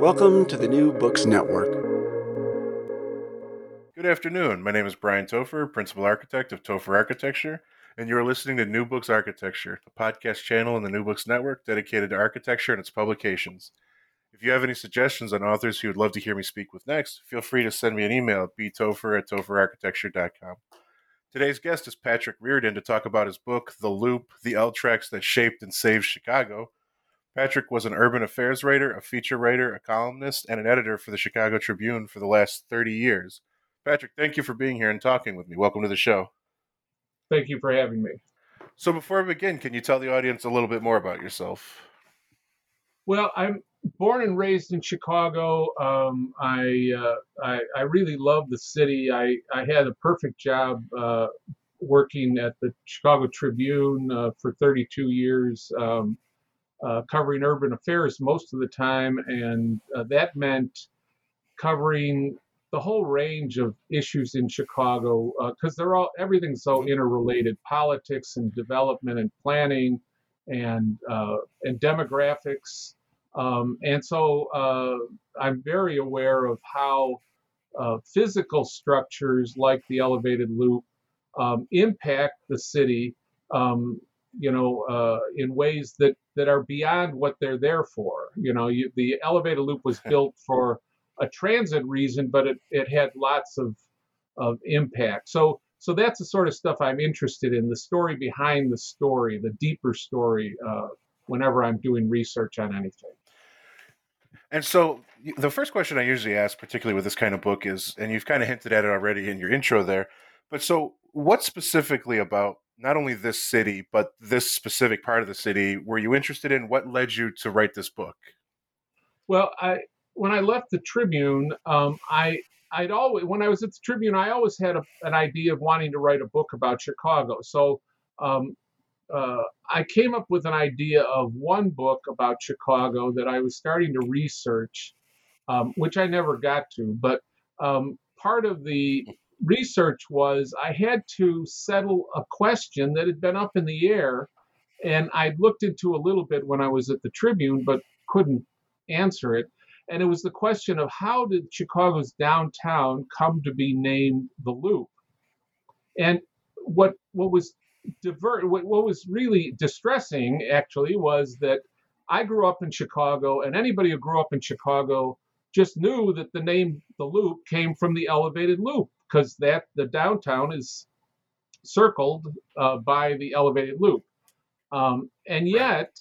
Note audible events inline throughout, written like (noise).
Welcome to the New Books Network. Good afternoon. My name is Brian Topher, Principal Architect of Topher Architecture, and you're listening to New Books Architecture, the podcast channel in the New Books Network dedicated to architecture and its publications. If you have any suggestions on authors who would love to hear me speak with next, feel free to send me an email at btopher at topherarchitecture.com. Today's guest is Patrick Reardon to talk about his book, The Loop The L Tracks That Shaped and Saved Chicago. Patrick was an urban affairs writer, a feature writer, a columnist, and an editor for the Chicago Tribune for the last 30 years. Patrick, thank you for being here and talking with me. Welcome to the show. Thank you for having me. So, before we begin, can you tell the audience a little bit more about yourself? Well, I'm born and raised in Chicago. Um, I, uh, I, I really love the city. I I had a perfect job uh, working at the Chicago Tribune uh, for 32 years. Um, uh, covering urban affairs most of the time, and uh, that meant covering the whole range of issues in Chicago because uh, they're all everything's so interrelated: politics and development and planning, and uh, and demographics. Um, and so uh, I'm very aware of how physical structures like the elevated loop um, impact the city um, you know, uh, in ways that that are beyond what they're there for. You know, you, the elevated loop was (laughs) built for a transit reason, but it, it had lots of of impact. So so that's the sort of stuff I'm interested in, the story behind the story, the deeper story. Uh, whenever I'm doing research on anything. And so the first question I usually ask, particularly with this kind of book, is, and you've kind of hinted at it already in your intro there, but so what specifically about not only this city but this specific part of the city were you interested in what led you to write this book? Well i when i left the tribune um, i i'd always when i was at the tribune i always had a, an idea of wanting to write a book about chicago. So um, uh, i came up with an idea of one book about chicago that i was starting to research um, which i never got to. But um, part of the research was I had to settle a question that had been up in the air. And I looked into a little bit when I was at the Tribune, but couldn't answer it. And it was the question of how did Chicago's downtown come to be named the Loop? And what what was divert what, what was really distressing actually was that I grew up in Chicago, and anybody who grew up in Chicago just knew that the name the Loop came from the elevated loop because that the downtown is circled uh, by the elevated loop. Um, and yet,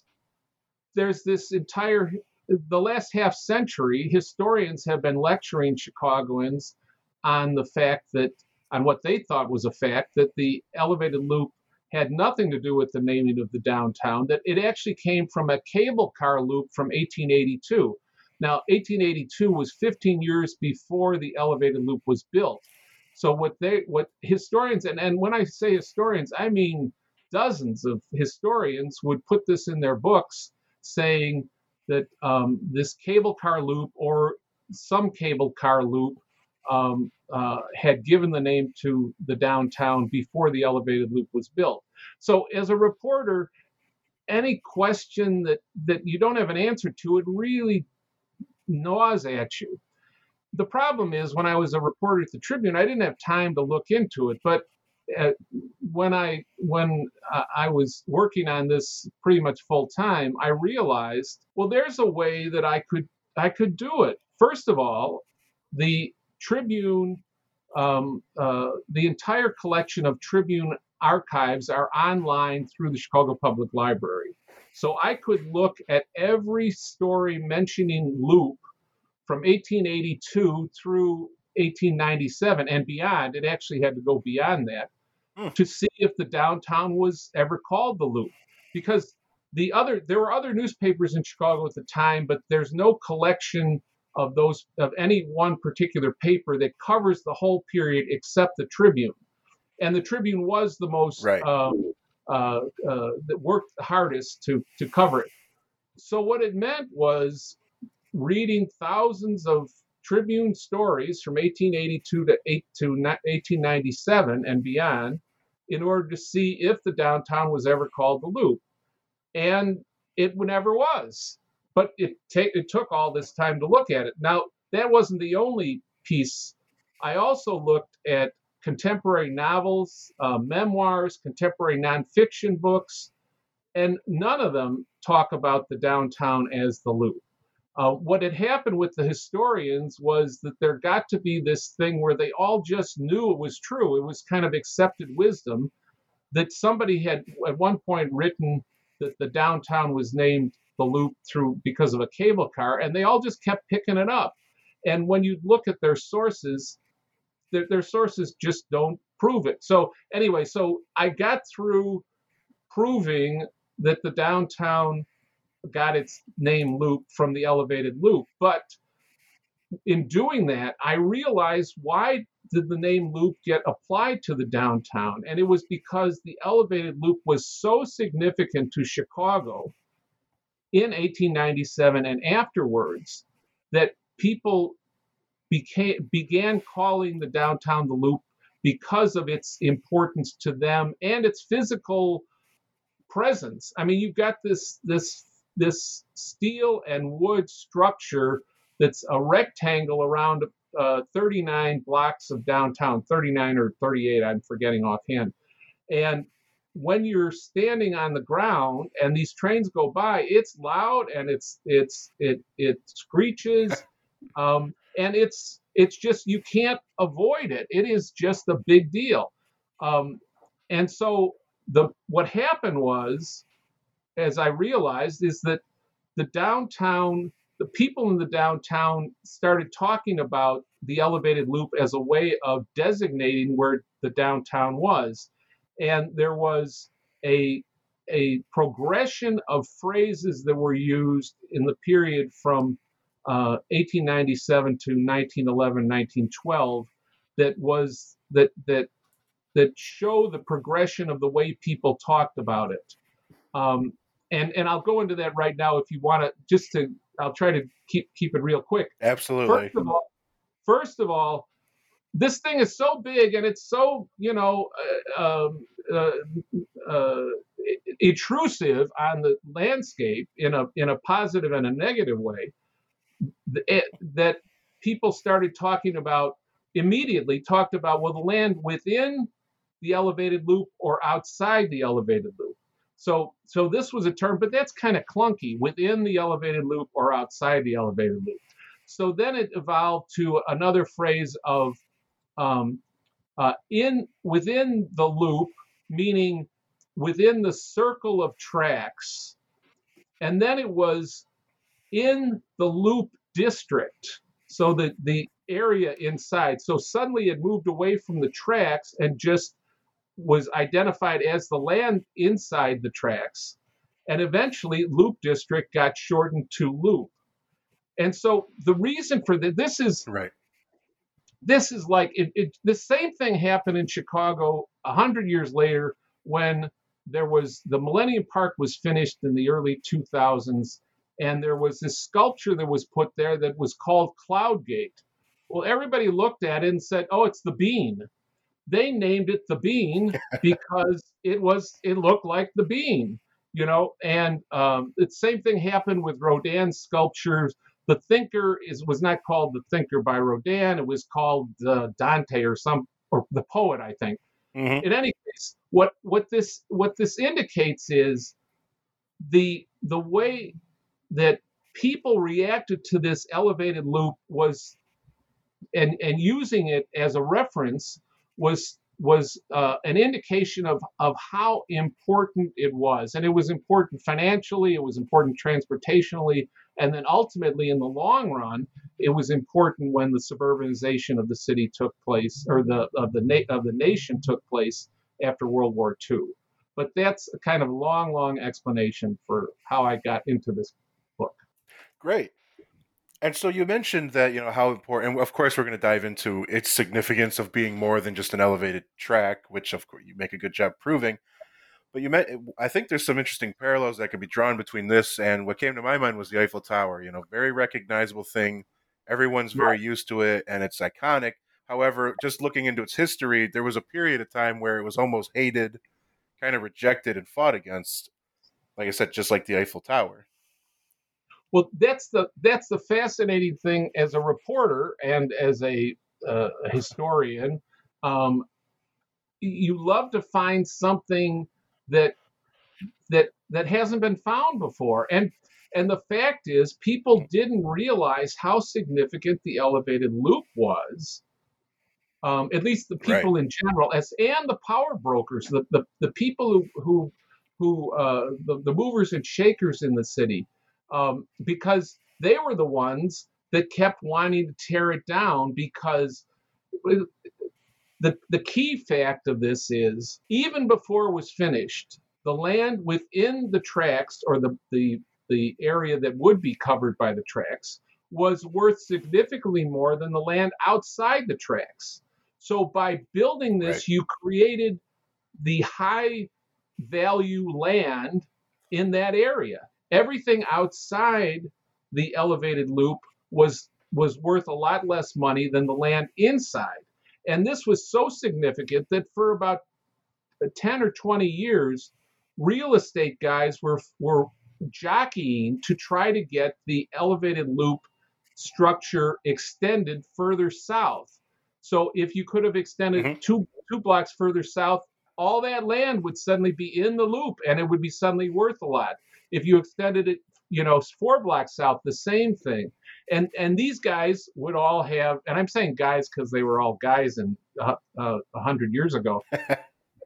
there's this entire, the last half century, historians have been lecturing Chicagoans on the fact that, on what they thought was a fact, that the elevated loop had nothing to do with the naming of the downtown, that it actually came from a cable car loop from 1882. Now, 1882 was 15 years before the elevated loop was built. So what they what historians and, and when I say historians, I mean dozens of historians would put this in their books saying that um, this cable car loop or some cable car loop um, uh, had given the name to the downtown before the elevated loop was built. So, as a reporter, any question that that you don't have an answer to, it really gnaws at you. The problem is when I was a reporter at the Tribune, I didn't have time to look into it. But uh, when I when uh, I was working on this pretty much full time, I realized well, there's a way that I could I could do it. First of all, the Tribune, um, uh, the entire collection of Tribune archives are online through the Chicago Public Library. So I could look at every story mentioning Loop from 1882 through 1897 and beyond. It actually had to go beyond that hmm. to see if the downtown was ever called the Loop. Because the other there were other newspapers in Chicago at the time, but there's no collection of those of any one particular paper that covers the whole period except the Tribune and the Tribune was the most right. um, uh, uh, that worked the hardest to to cover it. So what it meant was reading thousands of Tribune stories from 1882 to, 8, to 1897 and beyond in order to see if the downtown was ever called the Loop, and it never was. But it take it took all this time to look at it. Now that wasn't the only piece. I also looked at contemporary novels, uh, memoirs, contemporary nonfiction books, and none of them talk about the downtown as the loop. Uh, what had happened with the historians was that there got to be this thing where they all just knew it was true. It was kind of accepted wisdom that somebody had at one point written that the downtown was named the loop through because of a cable car, and they all just kept picking it up. And when you look at their sources, their, their sources just don't prove it. So anyway, so I got through proving that the downtown got its name loop from the elevated loop. But in doing that, I realized why did the name loop get applied to the downtown? And it was because the elevated loop was so significant to Chicago in 1897 and afterwards that people became, began calling the downtown the loop because of its importance to them and its physical presence. I mean, you've got this this this steel and wood structure that's a rectangle around uh, 39 blocks of downtown, 39 or 38, I'm forgetting offhand. And when you're standing on the ground and these trains go by, it's loud and it's it's it it screeches. Um, and it's it's just you can't avoid it. It is just a big deal. Um, and so the what happened was, as I realized, is that the downtown, the people in the downtown started talking about the elevated loop as a way of designating where the downtown was, and there was a a progression of phrases that were used in the period from 1897 uh, to 1911, 1912 that was that that that show the progression of the way people talked about it. Um, and and I'll go into that right now if you want to. Just to, I'll try to keep keep it real quick. Absolutely. First of all, first of all, this thing is so big and it's so you know uh, um, uh, uh, intrusive on the landscape in a in a positive and a negative way that people started talking about immediately talked about well the land within the elevated loop or outside the elevated loop so so this was a term but that's kind of clunky within the elevated loop or outside the elevated loop so then it evolved to another phrase of um, uh, in within the loop meaning within the circle of tracks and then it was in the loop district. So the, the area inside. So suddenly it moved away from the tracks and just was identified as the land inside the tracks. And eventually, Loop District got shortened to Loop. And so the reason for that, this is right. This is like it, it, the same thing happened in Chicago a hundred years later when there was the Millennium Park was finished in the early 2000s and there was this sculpture that was put there that was called Cloud Gate. Well, everybody looked at it and said, "Oh, it's the bean." They named it the bean (laughs) because it was it looked like the bean, you know. And um, the same thing happened with Rodin's sculptures. The Thinker is was not called the Thinker by Rodin; it was called uh, Dante or some or the poet, I think. Mhm. In any case, what what this what this indicates is the the way that people reacted to this elevated loop was and and using it as a reference was was uh, an indication of of how important it was. And it was important financially it was important transportationally and then ultimately in the long run it was important when the suburbanization of the city took place or the of the na- of the nation took place after World War II but that's a kind of long long explanation for how I got into this book. Great. And so you mentioned that, you know, how important, and of course, we're going to dive into its significance of being more than just an elevated track, which, of course, you make a good job proving. But you met, I think there's some interesting parallels that could be drawn between this and what came to my mind was the Eiffel Tower. You know, very recognizable thing. Everyone's very used to it and it's iconic. However, just looking into its history, there was a period of time where it was almost hated, kind of rejected, and fought against. Like I said, just like the Eiffel Tower. Well, that's the that's the fascinating thing as a reporter and as a, uh, a historian. Um, you love to find something that that that hasn't been found before, and and the fact is, people didn't realize how significant the elevated loop was. Um, at least the people in general, as and the power brokers, the the, the people who who who uh, the, the movers and shakers in the city um, because they were the ones that kept wanting to tear it down because the, the key fact of this is even before it was finished the land within the tracks or the, the, the area that would be covered by the tracks was worth significantly more than the land outside the tracks so by building this Right. you created the high value land in that area everything outside the elevated loop was was worth a lot less money than the land inside and this was so significant that for about 10 or 20 years real estate guys were were jockeying to try to get the elevated loop structure extended further south so if you could have extended Mhm. two two blocks further south all that land would suddenly be in the loop and it would be suddenly worth a lot. If you extended it you know four blocks south the same thing. And and these guys would all have and i'm saying guys because they were all guys in uh, uh, a hundred years ago. (laughs)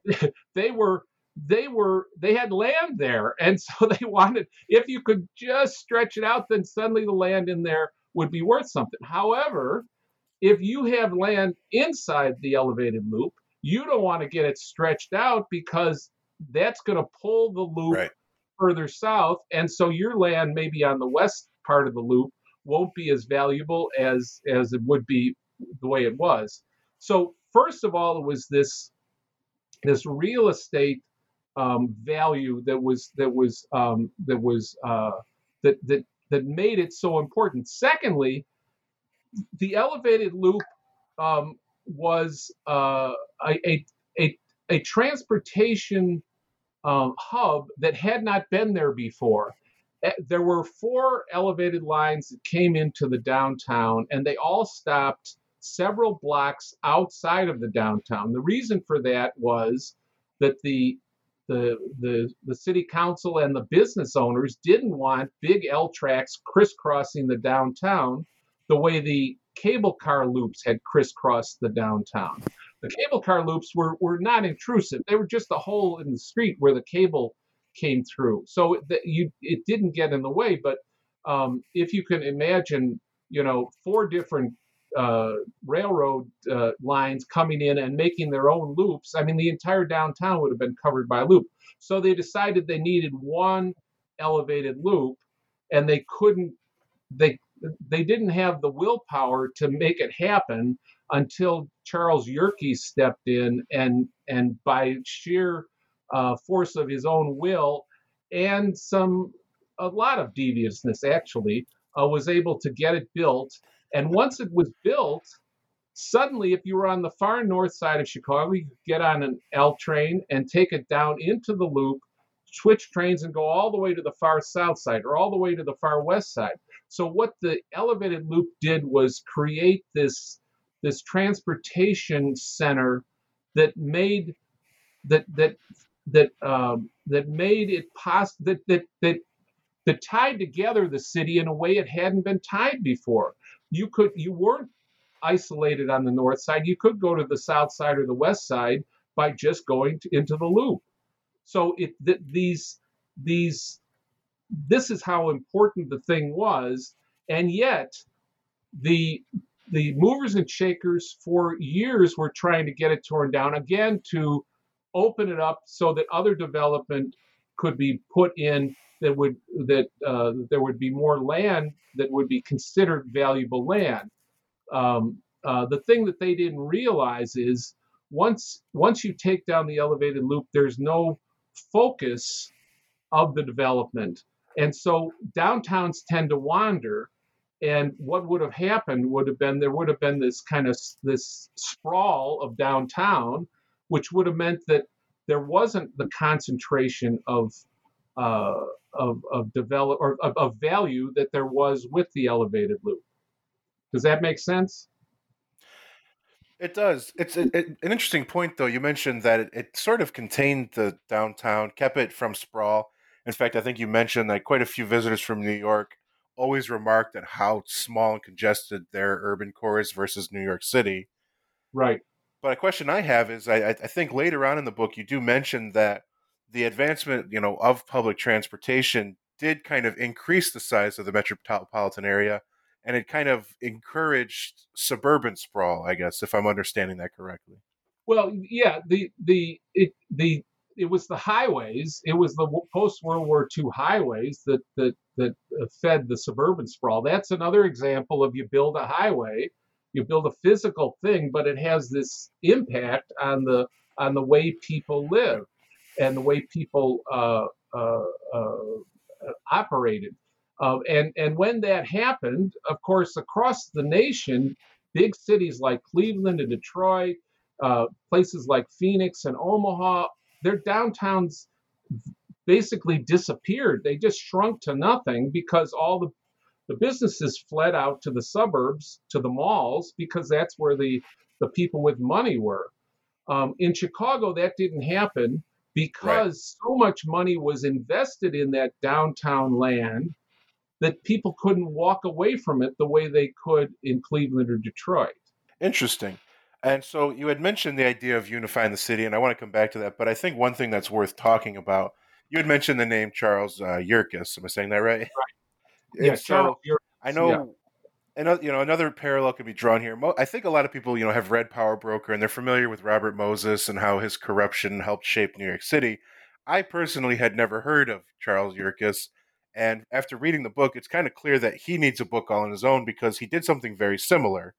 (laughs) They were they were they had land there. And so (laughs) they wanted if you could just stretch it out then suddenly the land in there would be worth something. However if you have land inside the elevated loop you don't want to get it stretched out because that's going to pull the loop Right. further south and so your land maybe on the west part of the loop won't be as valuable as as it would be the way it was so first of all it was this this real estate um, value that was that was um, that was uh, that that that made it so important secondly the elevated loop um, was uh, a, a, a, transportation um, hub that had not been there before. Eh, There were four elevated lines that came into the downtown, and they all stopped several blocks outside of the downtown. The reason for that was that the the, the, the city council and the business owners didn't want big L tracks crisscrossing the downtown the way the cable car loops had crisscrossed the downtown. The cable car loops were, were not intrusive. They were just a hole in the street where the cable came through. So that you it didn't get in the way. But um, if you can imagine, you know, four different uh, railroad uh, lines coming in and making their own loops, I mean, the entire downtown would have been covered by loop. So they decided they needed one elevated loop, and they couldn't. They they didn't have the willpower to make it happen until Charles Yerkes stepped in and and by sheer uh, force of his own will and some a lot of deviousness actually, uh, was able to get it built. And once it was built, suddenly, if you were on the far north side of Chicago, you could get on an L train and take it down into the loop, switch trains, and go all the way to the far south side or all the way to the far west side. So what the elevated loop did was create this this transportation center that made that that that um, that made it possible that that that that tied together the city in a way it hadn't been tied before. You could you weren't isolated on the north side. You could go to the south side or the west side by just going to, into the loop. So it th- these these this is how important the thing was, and yet the the movers and shakers for years were trying to get it torn down again to open it up so that other development could be put in that would that uh, there would be more land that would be considered valuable land. Um, uh, the thing that they didn't realize is once once you take down the elevated loop, there's no focus of the development, and so downtowns tend to wander. And what would have happened would have been there would have been this kind of this sprawl of downtown, which would have meant that there wasn't the concentration of uh, of of develop or of, of value that there was with the elevated loop. Does that make sense? It does. It's a, it, an interesting point, though. You mentioned that it, it, sort of contained the downtown, kept it from sprawl. In fact, I think you mentioned that quite a few visitors from New York always remarked at how small and congested their urban core is versus New York City. Right. But a question I have is, I, I think later on in the book you do mention that the advancement, you know, of public transportation did kind of increase the size of the metropolitan area and it kind of encouraged suburban sprawl, I guess, if I'm understanding that correctly. Well, yeah, the the it the it was the highways. It was the post World War II highways that that that uh, fed the suburban sprawl. That's another example of you build a highway, you build a physical thing, but it has this impact on the on the way people live and the way people uh, uh, uh, operated. Uh, and and when that happened, of course, across the nation, big cities like Cleveland and Detroit, uh, places like Phoenix and Omaha, their downtowns basically disappeared. They just shrunk to nothing because all the the businesses fled out to the suburbs, to the malls, because that's where the the people with money were. Um, in Chicago, that didn't happen because right. so much money was invested in that downtown land that people couldn't walk away from it the way they could in Cleveland or Detroit. Interesting. And so you had mentioned the idea of unifying the city, and I want to come back to that. But I think one thing that's worth talking about, you had mentioned the name Charles uh, Yerkes. Am I saying that right? Right. Yeah, so Charles I know, yeah. another, you know, another parallel could be drawn here. I think a lot of people, you know, have read Power Broker and they're familiar with Robert Moses and how his corruption helped shape New York City. I personally had never heard of Charles Yerkes. And after reading the book, it's kind of clear that he needs a book all on his own because he did something very similar.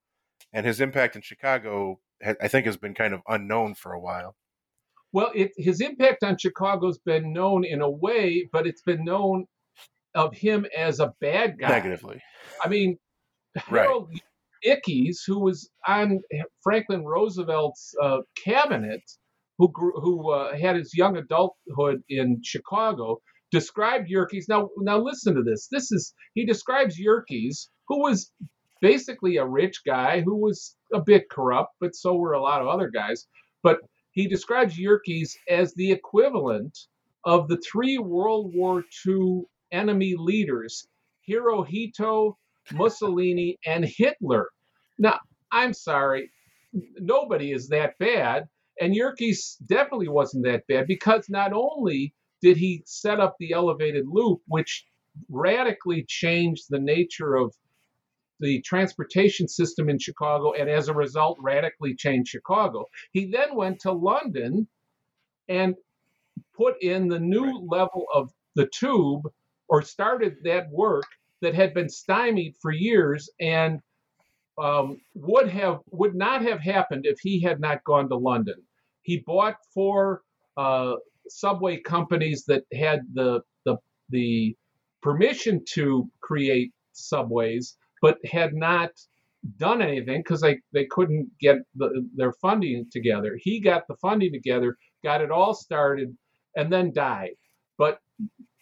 And his impact in Chicago, I think, has been kind of unknown for a while. Well, it, his impact on Chicago's been known in a way, but it's been known of him as a bad guy. Negatively. I mean, Harold right. Ickes, who was on Franklin Roosevelt's uh, cabinet, who grew, who uh, had his young adulthood in Chicago, described Yerkes. Now, now listen to this. This is he describes Yerkes, who was basically a rich guy who was a bit corrupt, but so were a lot of other guys. But he describes Yerkes as the equivalent of the three World War II enemy leaders, Hirohito, Mussolini, and Hitler. Now, I'm sorry, nobody is that bad. And Yerkes definitely wasn't that bad because not only did he set up the elevated loop, which radically changed the nature of the transportation system in Chicago and as a result radically changed Chicago. He then went to London and put in the new right. level of the tube or started that work that had been stymied for years and um, would have would not have happened if he had not gone to London. He bought four uh, subway companies that had the the the permission to create subways, but had not done anything because they, they couldn't get the, their funding together. He got the funding together, got it all started, and then died. But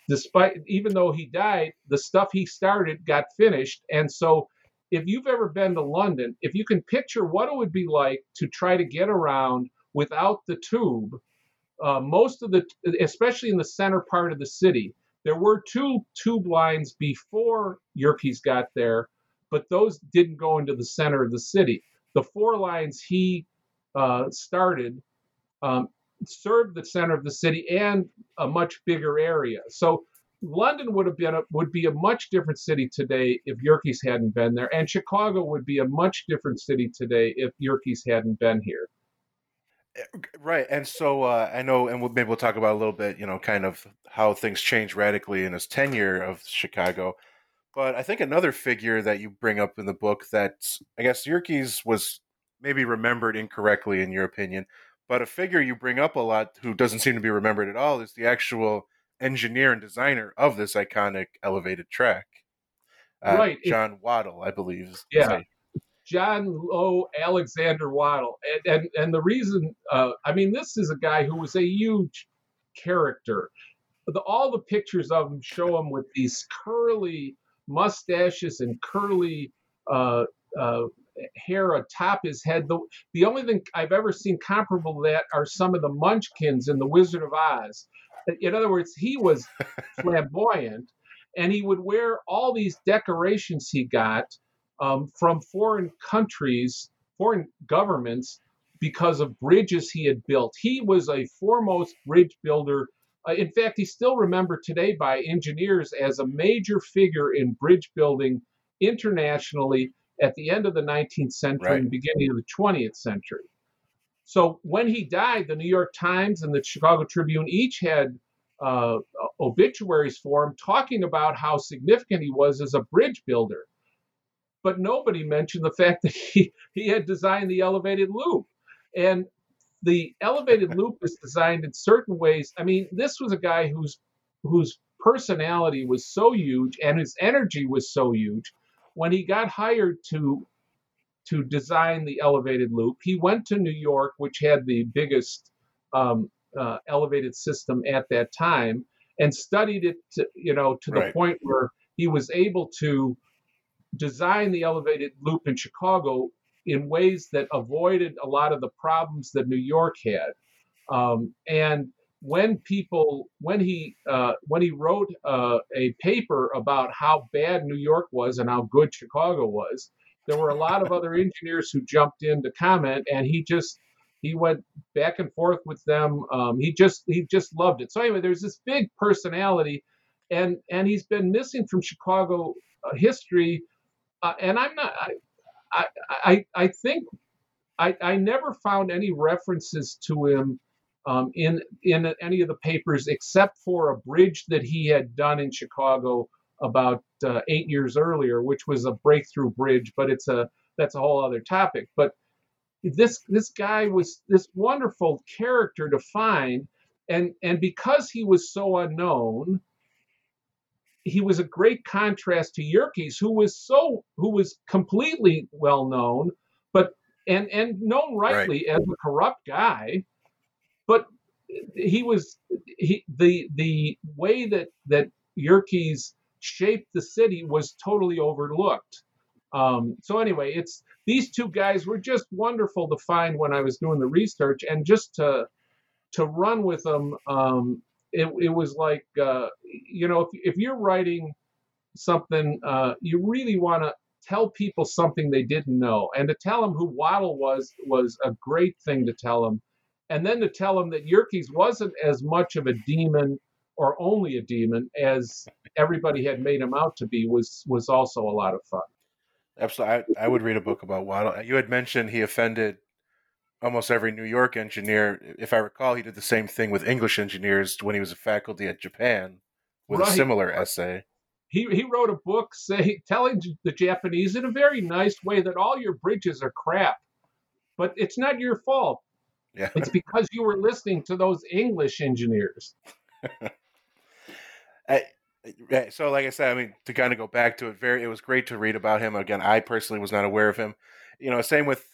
despite even though he died, the stuff he started got finished. And so if you've ever been to London, if you can picture what it would be like to try to get around without the tube, uh, most of the, especially in the center part of the city, there were two tube lines before Yerkes got there, but those didn't go into the center of the city. The four lines he uh, started um, served the center of the city and a much bigger area. So London would have been a, would be a much different city today if Yerkes hadn't been there, and Chicago would be a much different city today if Yerkes hadn't been here. Eh, right, and so uh, I know, and we'll, maybe we'll talk about a little bit, you know, kind of how things changed radically in his tenure of Chicago. But I think another figure that you bring up in the book that I guess Yerkes was maybe remembered incorrectly in your opinion, but a figure you bring up a lot who doesn't seem to be remembered at all is the actual engineer and designer of this iconic elevated track. Uh, right, John it, Waddell, I believe. Yeah, John Low Alexander Waddell. and and, and the reason, uh, I mean, this is a guy who was a huge character. The, all the pictures of him show him with these curly mustaches and curly uh, uh, hair atop his head. The, the only thing I've ever seen comparable to that are some of the Munchkins in The Wizard of Oz. In other words, he was (laughs) flamboyant and he would wear all these decorations he got um, from foreign countries, foreign governments, because of bridges he had built. He was a foremost bridge builder. Uh, in fact, he's still remembered today by engineers as a major figure in bridge building internationally at the end of the 19th century right. and beginning of the 20th century. So when he died, the New York Times and the Chicago Tribune each had uh, obituaries for him talking about how significant he was as a bridge builder. But nobody mentioned the fact that he, he had designed the elevated loop. And the elevated loop is designed in certain ways. I mean, this was a guy whose whose personality was so huge and his energy was so huge. When he got hired to to design the elevated loop. He went to New York, which had the biggest um, uh, elevated system at that time, and studied it, to, you know, to the right. point where he was able to design the elevated loop in Chicago in ways that avoided a lot of the problems that New York had. Um, and when people, when he, uh, when he wrote uh, a paper about how bad New York was and how good Chicago was, there were a lot of other engineers who jumped in to comment, and he just he went back and forth with them. Um, he just he just loved it. So anyway, there's this big personality, and and he's been missing from Chicago uh, history. Uh, and I'm not. I I I, I think I, I never found any references to him um, in in any of the papers except for a bridge that he had done in Chicago about uh, eight years earlier, which was a breakthrough bridge, but it's a that's a whole other topic. But this this guy was this wonderful character to find, and and because he was so unknown, he was a great contrast to Yerkes, who was so who was completely well known, but and and known rightly right. as a corrupt guy, but he was he the the way that that Yerkes shaped the city was totally overlooked. Um, so anyway, it's these two guys were just wonderful to find when I was doing the research, and just to to run with them, um, it, it was like uh, you know if if you're writing something, uh, you really want to tell people something they didn't know, and to tell them who Waddell was was a great thing to tell them, and then to tell them that Yerkes wasn't as much of a demon or only a demon as everybody had made him out to be was was also a lot of fun. Absolutely, I, I would read a book about Waddell. You had mentioned he offended almost every New York engineer. If I recall, he did the same thing with English engineers when he was a faculty at Japan with right. a similar essay. He, he wrote a book say, telling the Japanese in a very nice way that all your bridges are crap, but it's not your fault. Yeah. It's because you were listening to those English engineers. (laughs) I, So, like I said, I mean, to kind of go back to it, very, it was great to read about him. Again, I personally was not aware of him. You know, same with,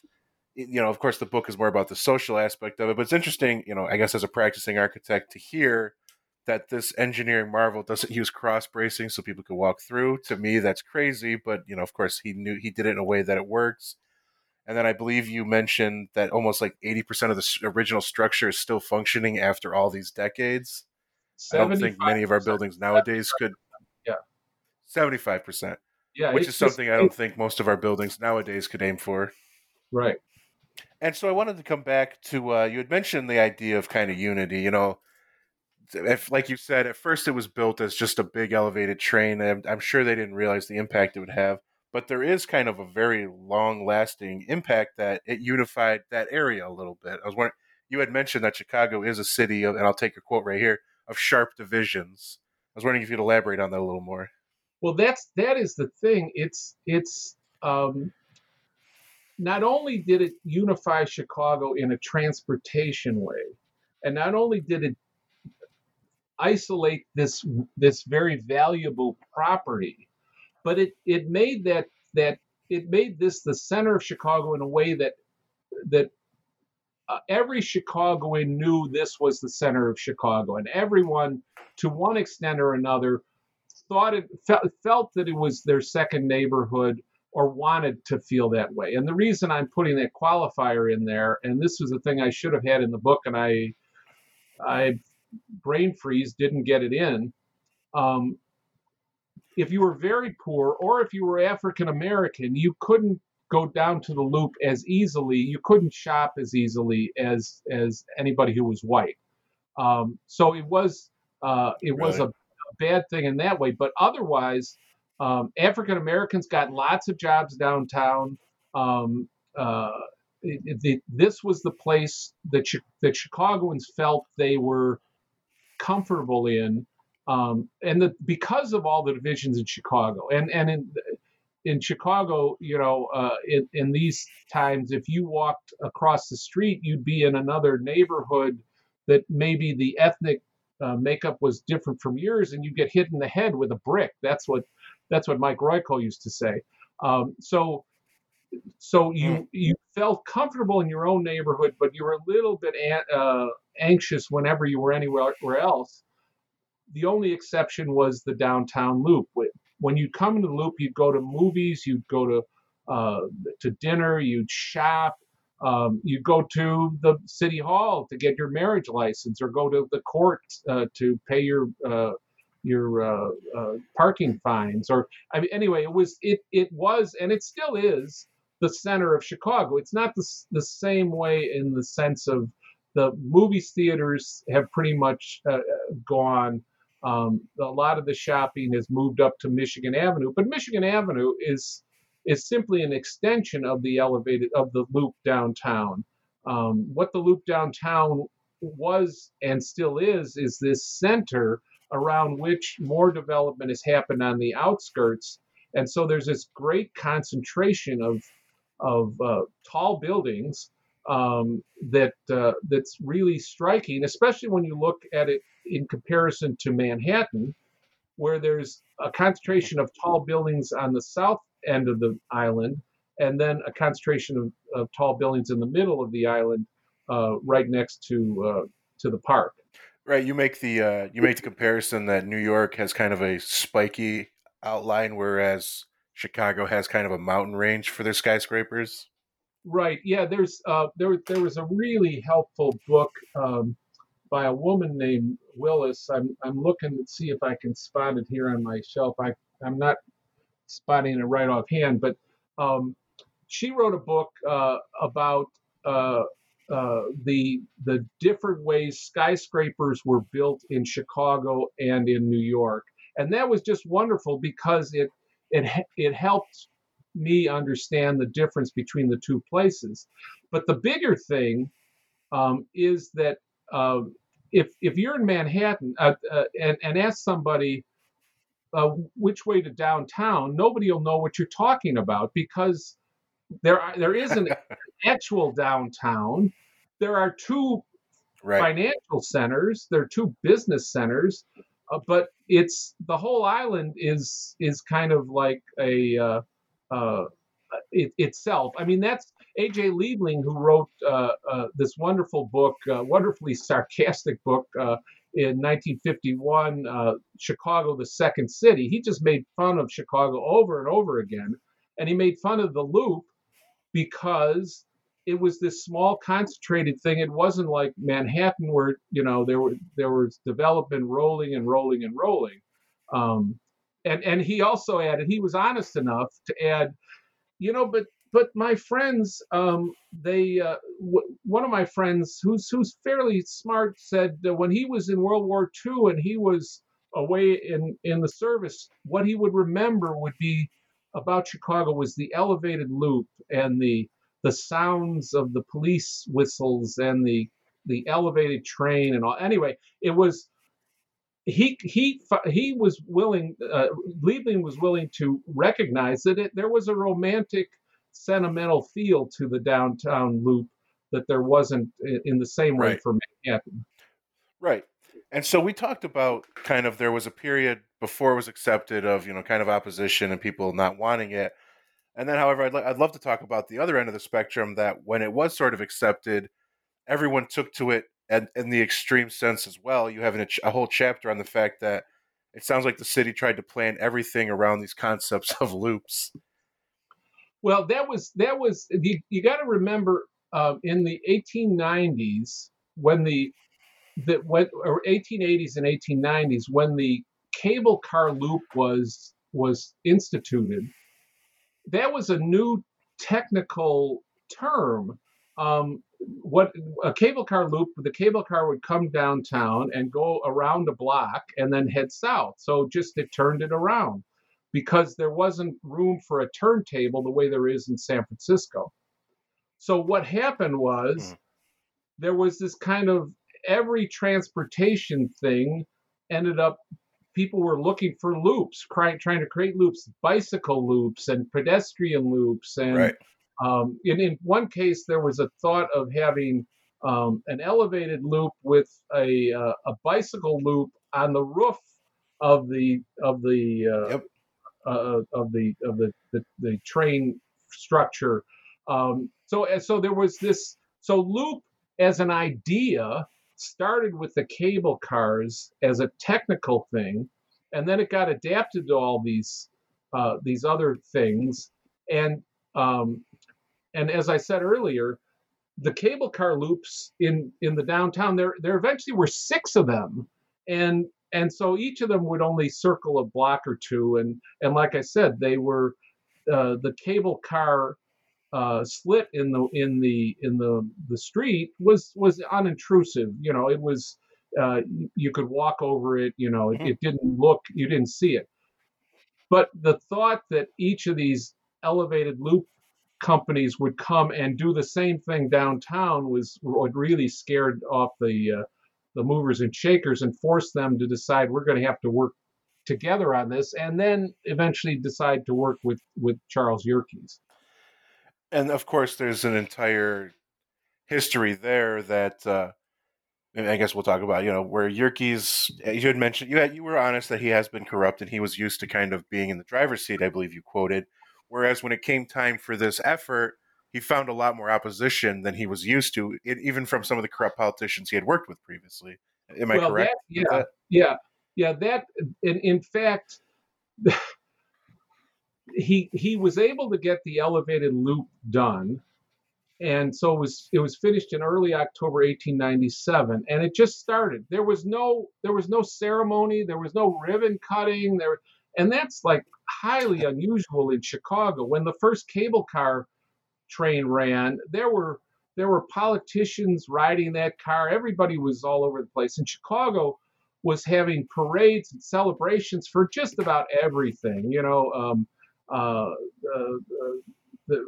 you know, of course, the book is more about the social aspect of it, but it's interesting, you know, I guess as a practicing architect to hear that this engineering marvel doesn't use cross bracing so people can walk through. To me, that's crazy, but you know, of course, he knew he did it in a way that it works. And then I believe you mentioned that almost like 80% of the original structure is still functioning after all these decades. I don't think many of our buildings nowadays could. Yeah. 75%. Yeah. Which is something I don't think most of our buildings nowadays could aim for. Right. And so I wanted to come back to uh, you had mentioned the idea of kind of unity. You know, if, like you said, at first it was built as just a big elevated train. I'm, I'm sure they didn't realize the impact it would have but there is kind of a very long lasting impact that it unified that area a little bit. I was wondering, you had mentioned that Chicago is a city of, and I'll take a quote right here, of sharp divisions. I was wondering if you'd elaborate on that a little more. Well, that's that is the thing. It's it's um, not only did it unify Chicago in a transportation way, and not only did it isolate this this very valuable property but it it made that that it made this the center of Chicago in a way that that uh, every Chicagoan knew this was the center of Chicago, and everyone, to one extent or another, thought it felt, felt that it was their second neighborhood or wanted to feel that way. And the reason I'm putting that qualifier in there, and this was a thing I should have had in the book, and I I brain freeze didn't get it in. Um, if you were very poor or if you were African American, you couldn't go down to the loop as easily. You couldn't shop as easily as as anybody who was white. Um, so it was uh, it was a, a, bad thing in that way. But otherwise, um, African Americans got lots of jobs downtown. Um, uh, it, it, this was the place that that Chicagoans felt they were comfortable in um, and the, because of all the divisions in Chicago, and and in in Chicago, you know, uh, in, in these times, if you walked across the street, you'd be in another neighborhood that maybe the ethnic uh, makeup was different from yours, and you get hit in the head with a brick. That's what that's what Mike Royko used to say. Um, so so you hmm. you felt comfortable in your own neighborhood, but you were a little bit an, uh, anxious whenever you were anywhere else the only exception was the downtown loop. When you'd come to the loop, you'd go to movies, you'd go to uh, to dinner, you'd shop, um, you'd go to the city hall to get your marriage license, or go to the court uh, to pay your uh, your uh, uh, parking fines. Or I mean, anyway, it was it it was and it still is the center of Chicago. It's not the the same way in the sense of the movie theaters have pretty much uh, gone. Um, a lot of the shopping has moved up to Michigan Avenue, but Michigan Avenue is is simply an extension of the elevated of the loop downtown. Um, what the loop downtown was and still is is this center around which more development has happened on the outskirts, and so there's this great concentration of of uh, tall buildings um, that uh, that's really striking, especially when you look at it in comparison to Manhattan, where there's a concentration of tall buildings on the south end of the island, and then a concentration of, of tall buildings in the middle of the island, uh, right next to uh, to the park. Right. You make the uh, you make the comparison that New York has kind of a spiky outline, whereas Chicago has kind of a mountain range for their skyscrapers. Right. Yeah. There's uh, there there was a really helpful book um, by a woman named Willis. I'm I'm looking to see if I can spot it here on my shelf. I I'm not spotting it right offhand, but um, she wrote a book uh, about uh, uh, the the different ways skyscrapers were built in Chicago and in New York, and that was just wonderful because it it it helped me understand the difference between the two places. But the bigger thing um, is that uh, if if you're in Manhattan uh, uh, and and ask somebody uh, which way to downtown, nobody will know what you're talking about because there are, there isn't an (laughs) actual downtown. There are two right. financial centers. There are two business centers, uh, but it's the whole island is is kind of like a uh, uh, it, itself. I mean, that's A.J. Liebling who wrote uh, uh, this wonderful book, uh, wonderfully sarcastic book uh, in 1951, uh, Chicago, the Second City. He just made fun of Chicago over and over again, and he made fun of the Loop because it was this small concentrated thing. It wasn't like Manhattan where you know there were there was development rolling and rolling and rolling. Um, and and he also added he was honest enough to add, you know, but but my friends, um, they uh, w- one of my friends who's who's fairly smart said that when he was in World War II and he was away in in the service, what he would remember would be about Chicago was the elevated loop and the the sounds of the police whistles and the the elevated train and all. Anyway, it was he he he was willing. Uh, Liebling was willing to recognize that it, there was a romantic, sentimental feel to the downtown loop that there wasn't in the same way Right. for Manhattan. Right. And so we talked about kind of there was a period before it was accepted of, you know, kind of opposition and people not wanting it. And then, however, I'd, li- I'd love to talk about the other end of the spectrum that when it was sort of accepted, everyone took to it and in the extreme sense as well. You have an, a whole chapter on the fact that it sounds like the city tried to plan everything around these concepts of loops. Well, that was that was you, you got to remember um, in the 1890s when the that went or 1880s and 1890s when the cable car loop was was instituted. That was a new technical term. Um, what a cable car loop, the cable car would come downtown and go around a block and then head south. So just it turned it around because there wasn't room for a turntable the way there is in San Francisco. So what happened was Mhm. there was this kind of every transportation thing ended up people were looking for loops, trying trying to create loops, bicycle loops and pedestrian loops and Right. um, in, in one case, there was a thought of having um, an elevated loop with a, uh, a bicycle loop on the roof of the of the uh, Yep. uh, of the of the, the, the train structure. Um, so so there was this so loop as an idea started with the cable cars as a technical thing, and then it got adapted to all these uh, these other things, and um, and as I said earlier, the cable car loops in in the downtown there there eventually were six of them, and and so each of them would only circle a block or two, and and like I said, they were uh, the cable car uh, slit in the in the in the the street was was unintrusive. You know, it was uh, you- could walk over it. You know, it, it didn't look you didn't see it. But the thought that each of these elevated loop companies would come and do the same thing downtown was what really scared off the uh, the movers and shakers and forced them to decide we're going to have to work together on this, and then eventually decide to work with with Charles Yerkes. And of course there's an entire history there that uh I guess we'll talk about, you know, where Yerkes, you had mentioned, you had, you were honest that he has been corrupt and he was used to kind of being in the driver's seat, I believe you quoted. Whereas when it came time for this effort, he found a lot more opposition than he was used to, it, even from some of the corrupt politicians he had worked with previously. Am I well, correct? That, yeah, yeah, yeah. That in, in fact, (laughs) he he was able to get the elevated loop done, and so it was it was finished in early October 1897, and it just started. There was no there was no ceremony, there was no ribbon cutting, there, and that's like highly unusual in Chicago. When the first cable car train ran, there were there were politicians riding that car. Everybody was all over the place. And Chicago was having parades and celebrations for just about everything. You know, um, Uh, the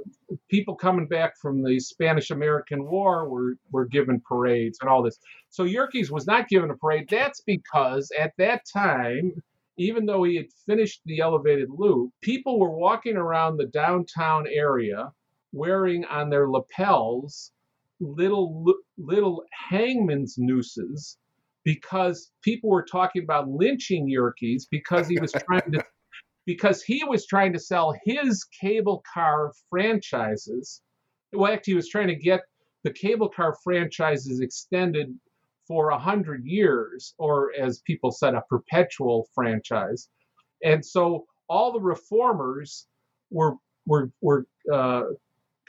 people coming back from the Spanish-American War were were given parades and all this. So Yerkes was not given a parade. That's because at that time, even though he had finished the elevated loop, people were walking around the downtown area wearing on their lapels little little hangman's nooses because people were talking about lynching Yerkes because he was trying to (laughs) because he was trying to sell his cable car franchises. Well, actually, he was trying to get the cable car franchises extended for a hundred years, or as people said, a perpetual franchise. And so all the reformers were were were uh,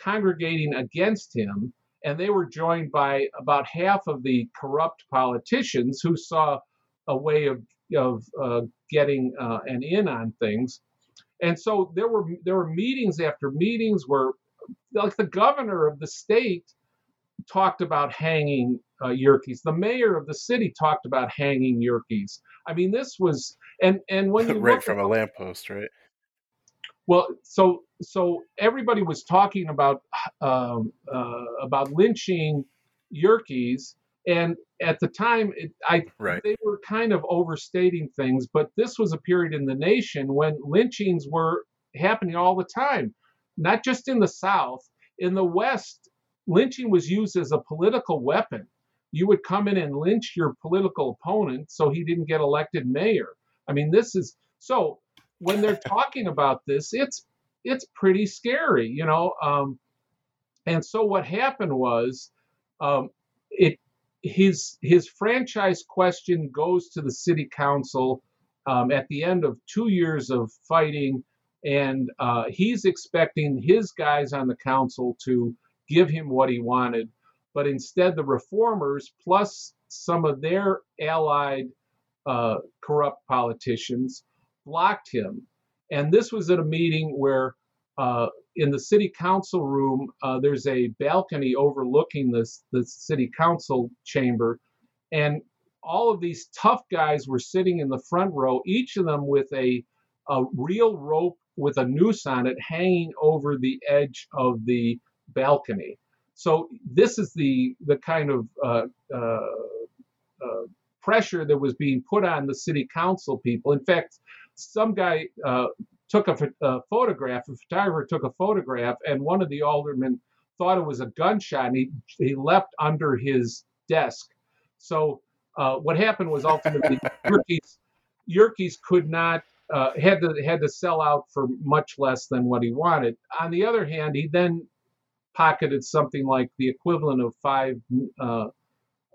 congregating against him, and they were joined by about half of the corrupt politicians who saw a way of of uh, getting uh, an in on things. And so there were there were meetings after meetings where, like the governor of the state talked about hanging uh, Yerkes. The mayor of the city talked about hanging Yerkes. I mean, this was and and when you (laughs) right from a lamppost, right? Well, so so everybody was talking about um, uh, about lynching Yerkes, and at the time, it, I right. they were kind of overstating things. But this was a period in the nation when lynchings were happening all the time, not just in the South. In the West, lynching was used as a political weapon. You would come in and lynch your political opponent so he didn't get elected mayor. I mean, this is so when they're (laughs) talking about this, it's it's pretty scary, you know. Um, and so what happened was, um, it his his franchise question goes to the city council um, at the end of two years of fighting, and uh, he's expecting his guys on the council to give him what he wanted, but instead the reformers plus some of their allied uh, corrupt politicians blocked him. And this was at a meeting where, uh, in the city council room, uh, there's a balcony overlooking this the city council chamber, and all of these tough guys were sitting in the front row, each of them with a a real rope with a noose on it hanging over the edge of the balcony. So this is the the kind of uh, uh, uh pressure that was being put on the city council people. In fact, some guy took a, a, photograph, a photographer took a photograph, and one of the aldermen thought it was a gunshot, and he, he leapt under his desk. So uh, what happened was ultimately (laughs) Yerkes, Yerkes could not uh, had to had to sell out for much less than what he wanted. On the other hand, he then pocketed something like the equivalent of five uh,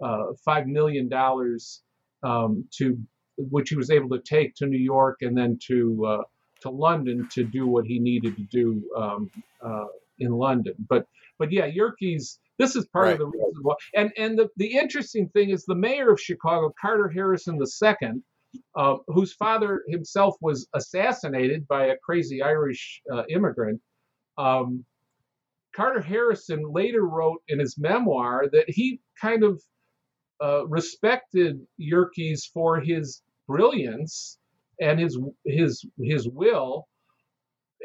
uh, five million dollars um, to which he was able to take to New York and then to uh, to London to do what he needed to do um, uh, in London. But but yeah, Yerkes. This is part right. of the reason why. And and the, the interesting thing is the mayor of Chicago, Carter Harrison II, uh, whose father himself was assassinated by a crazy Irish uh, immigrant. Um, Carter Harrison later wrote in his memoir that he kind of uh, respected Yerkes for his brilliance and his his his will,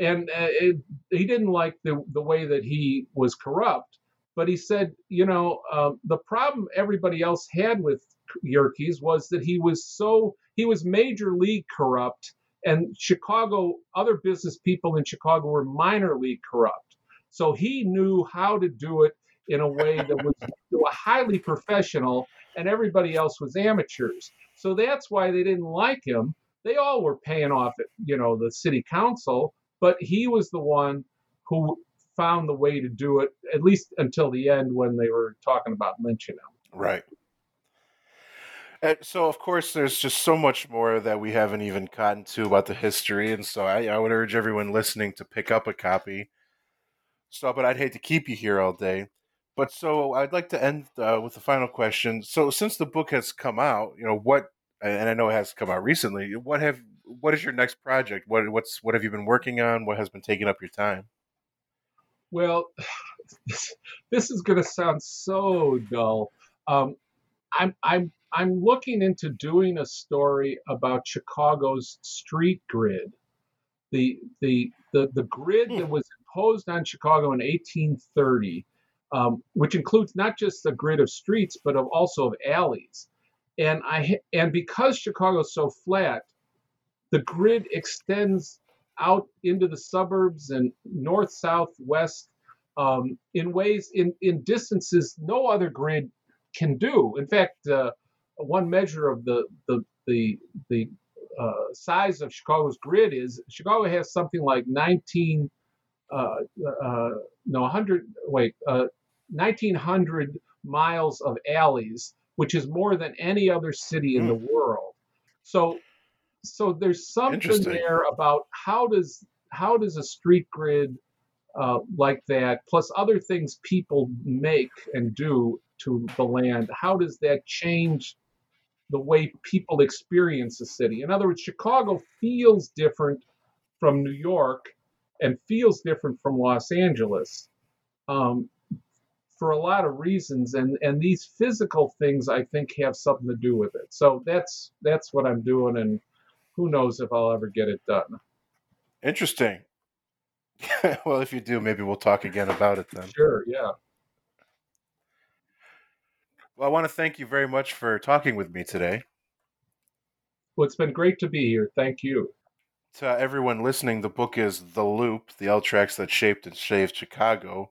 and uh, it, he didn't like the the way that he was corrupt. But he said, you know, uh, the problem everybody else had with Yerkes was that he was so he was major league corrupt, and Chicago other business people in Chicago were minor league corrupt. So he knew how to do it in a way that was (laughs) highly professional, and everybody else was amateurs. So that's why they didn't like him. They all were paying off, you know, the city council, but he was the one who found the way to do it, at least until the end when they were talking about lynching him. Right. And so, of course, there's just so much more that we haven't even gotten to about the history, and so I, I would urge everyone listening to pick up a copy. So, but I'd hate to keep you here all day. But so I'd like to end uh, with the final question. So since the book has come out, you know what, and I know it has come out recently. What have what is your next project? What what's what have you been working on? What has been taking up your time? Well, (laughs) this, is going to sound so dull. Um, I'm I'm I'm looking into doing a story about Chicago's street grid, the the the the grid hmm. that was imposed on Chicago in 1830 um, which includes not just the grid of streets, but of also of alleys. And I and because Chicago is so flat, the grid extends out into the suburbs and north, south, west um, in ways in in distances no other grid can do. In fact, uh, one measure of the the the the uh, size of Chicago's grid is Chicago has something like 19 uh, uh, no 100 wait 1900 uh, miles of alleys, which is more than any other city in mm. the world. So so there's something there about how does how does a street grid uh, like that, plus other things people make and do to the land, how does that change the way people experience a city? In other words, Chicago feels different from New York and feels different from Los Angeles um, for a lot of reasons, and and these physical things I think have something to do with it. So that's that's what I'm doing, and who knows if I'll ever get it done. Interesting. (laughs) well, if you do, maybe we'll talk again about it then. Sure, yeah. Well, I want to thank you very much for talking with me today. Well, it's been great to be here. Thank you. To everyone listening, the book is The Loop, the L tracks that shaped and saved Chicago.